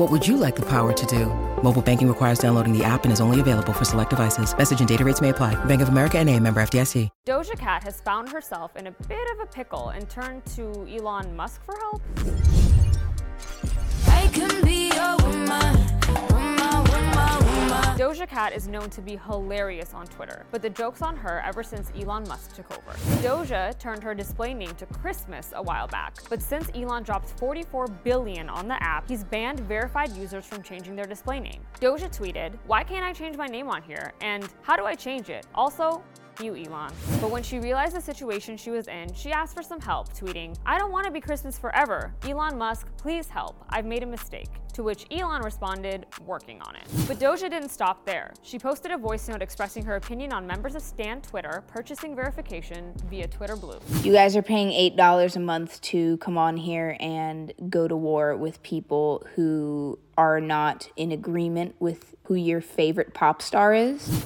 What would you like the power to do? Mobile banking requires downloading the app and is only available for select devices. Message and data rates may apply. Bank of America and a member FDIC. Doja Cat has found herself in a bit of a pickle and turned to Elon Musk for help. Cat is known to be hilarious on Twitter, but the joke's on her ever since Elon Musk took over. Doja turned her display name to Christmas a while back, but since Elon dropped 44 billion on the app, he's banned verified users from changing their display name. Doja tweeted, "Why can't I change my name on here? And how do I change it? Also, you, Elon. But when she realized the situation she was in, she asked for some help, tweeting, I don't want to be Christmas forever. Elon Musk, please help. I've made a mistake. To which Elon responded, working on it. But Doja didn't stop there. She posted a voice note expressing her opinion on members of Stan Twitter purchasing verification via Twitter Blue. You guys are paying $8 a month to come on here and go to war with people who are not in agreement with who your favorite pop star is.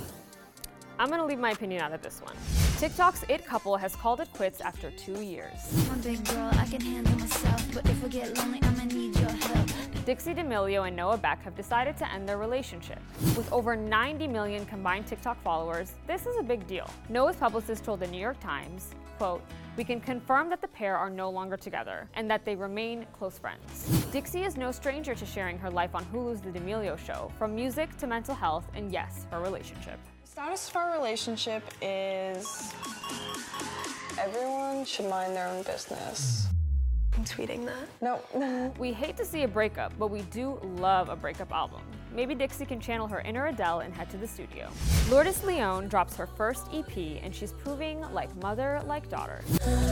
I'm gonna leave my opinion out of this one. TikTok's It Couple has called it quits after two years. I'm a big girl, I can handle myself. But if I get lonely, I'ma need your help. Dixie D'Amelio and Noah Beck have decided to end their relationship. With over 90 million combined TikTok followers, this is a big deal. Noah's publicist told the New York Times, quote, we can confirm that the pair are no longer together and that they remain close friends. Dixie is no stranger to sharing her life on Hulu's The D'Amelio Show, from music to mental health and yes, her relationship. Status of our relationship is everyone should mind their own business. I'm tweeting that. No, no. We hate to see a breakup, but we do love a breakup album. Maybe Dixie can channel her inner Adele and head to the studio. Lourdes Leon drops her first EP, and she's proving like mother, like daughter.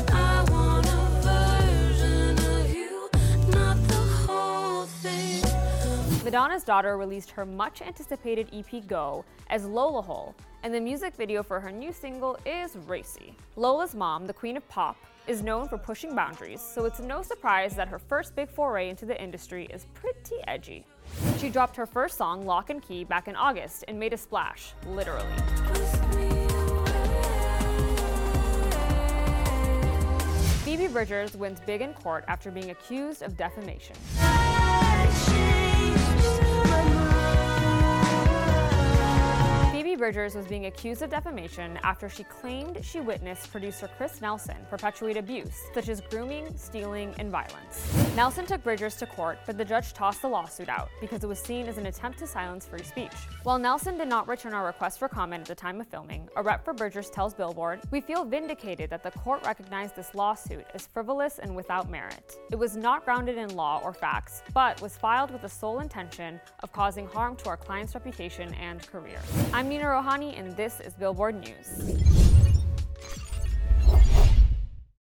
I want a version of you, not the whole thing. Madonna's daughter released her much anticipated EP Go as Lolahol, and the music video for her new single is racy. Lola's mom, the queen of pop, is known for pushing boundaries, so it's no surprise that her first big foray into the industry is pretty edgy. She dropped her first song, Lock and Key, back in August and made a splash, literally. Phoebe Bridgers wins big in court after being accused of defamation. Bridgers was being accused of defamation after she claimed she witnessed producer Chris Nelson perpetuate abuse, such as grooming, stealing, and violence. Nelson took Bridgers to court, but the judge tossed the lawsuit out because it was seen as an attempt to silence free speech. While Nelson did not return our request for comment at the time of filming, a rep for Bridgers tells Billboard, We feel vindicated that the court recognized this lawsuit as frivolous and without merit. It was not grounded in law or facts, but was filed with the sole intention of causing harm to our client's reputation and career. I'm Nina Rohani, and this is Billboard News.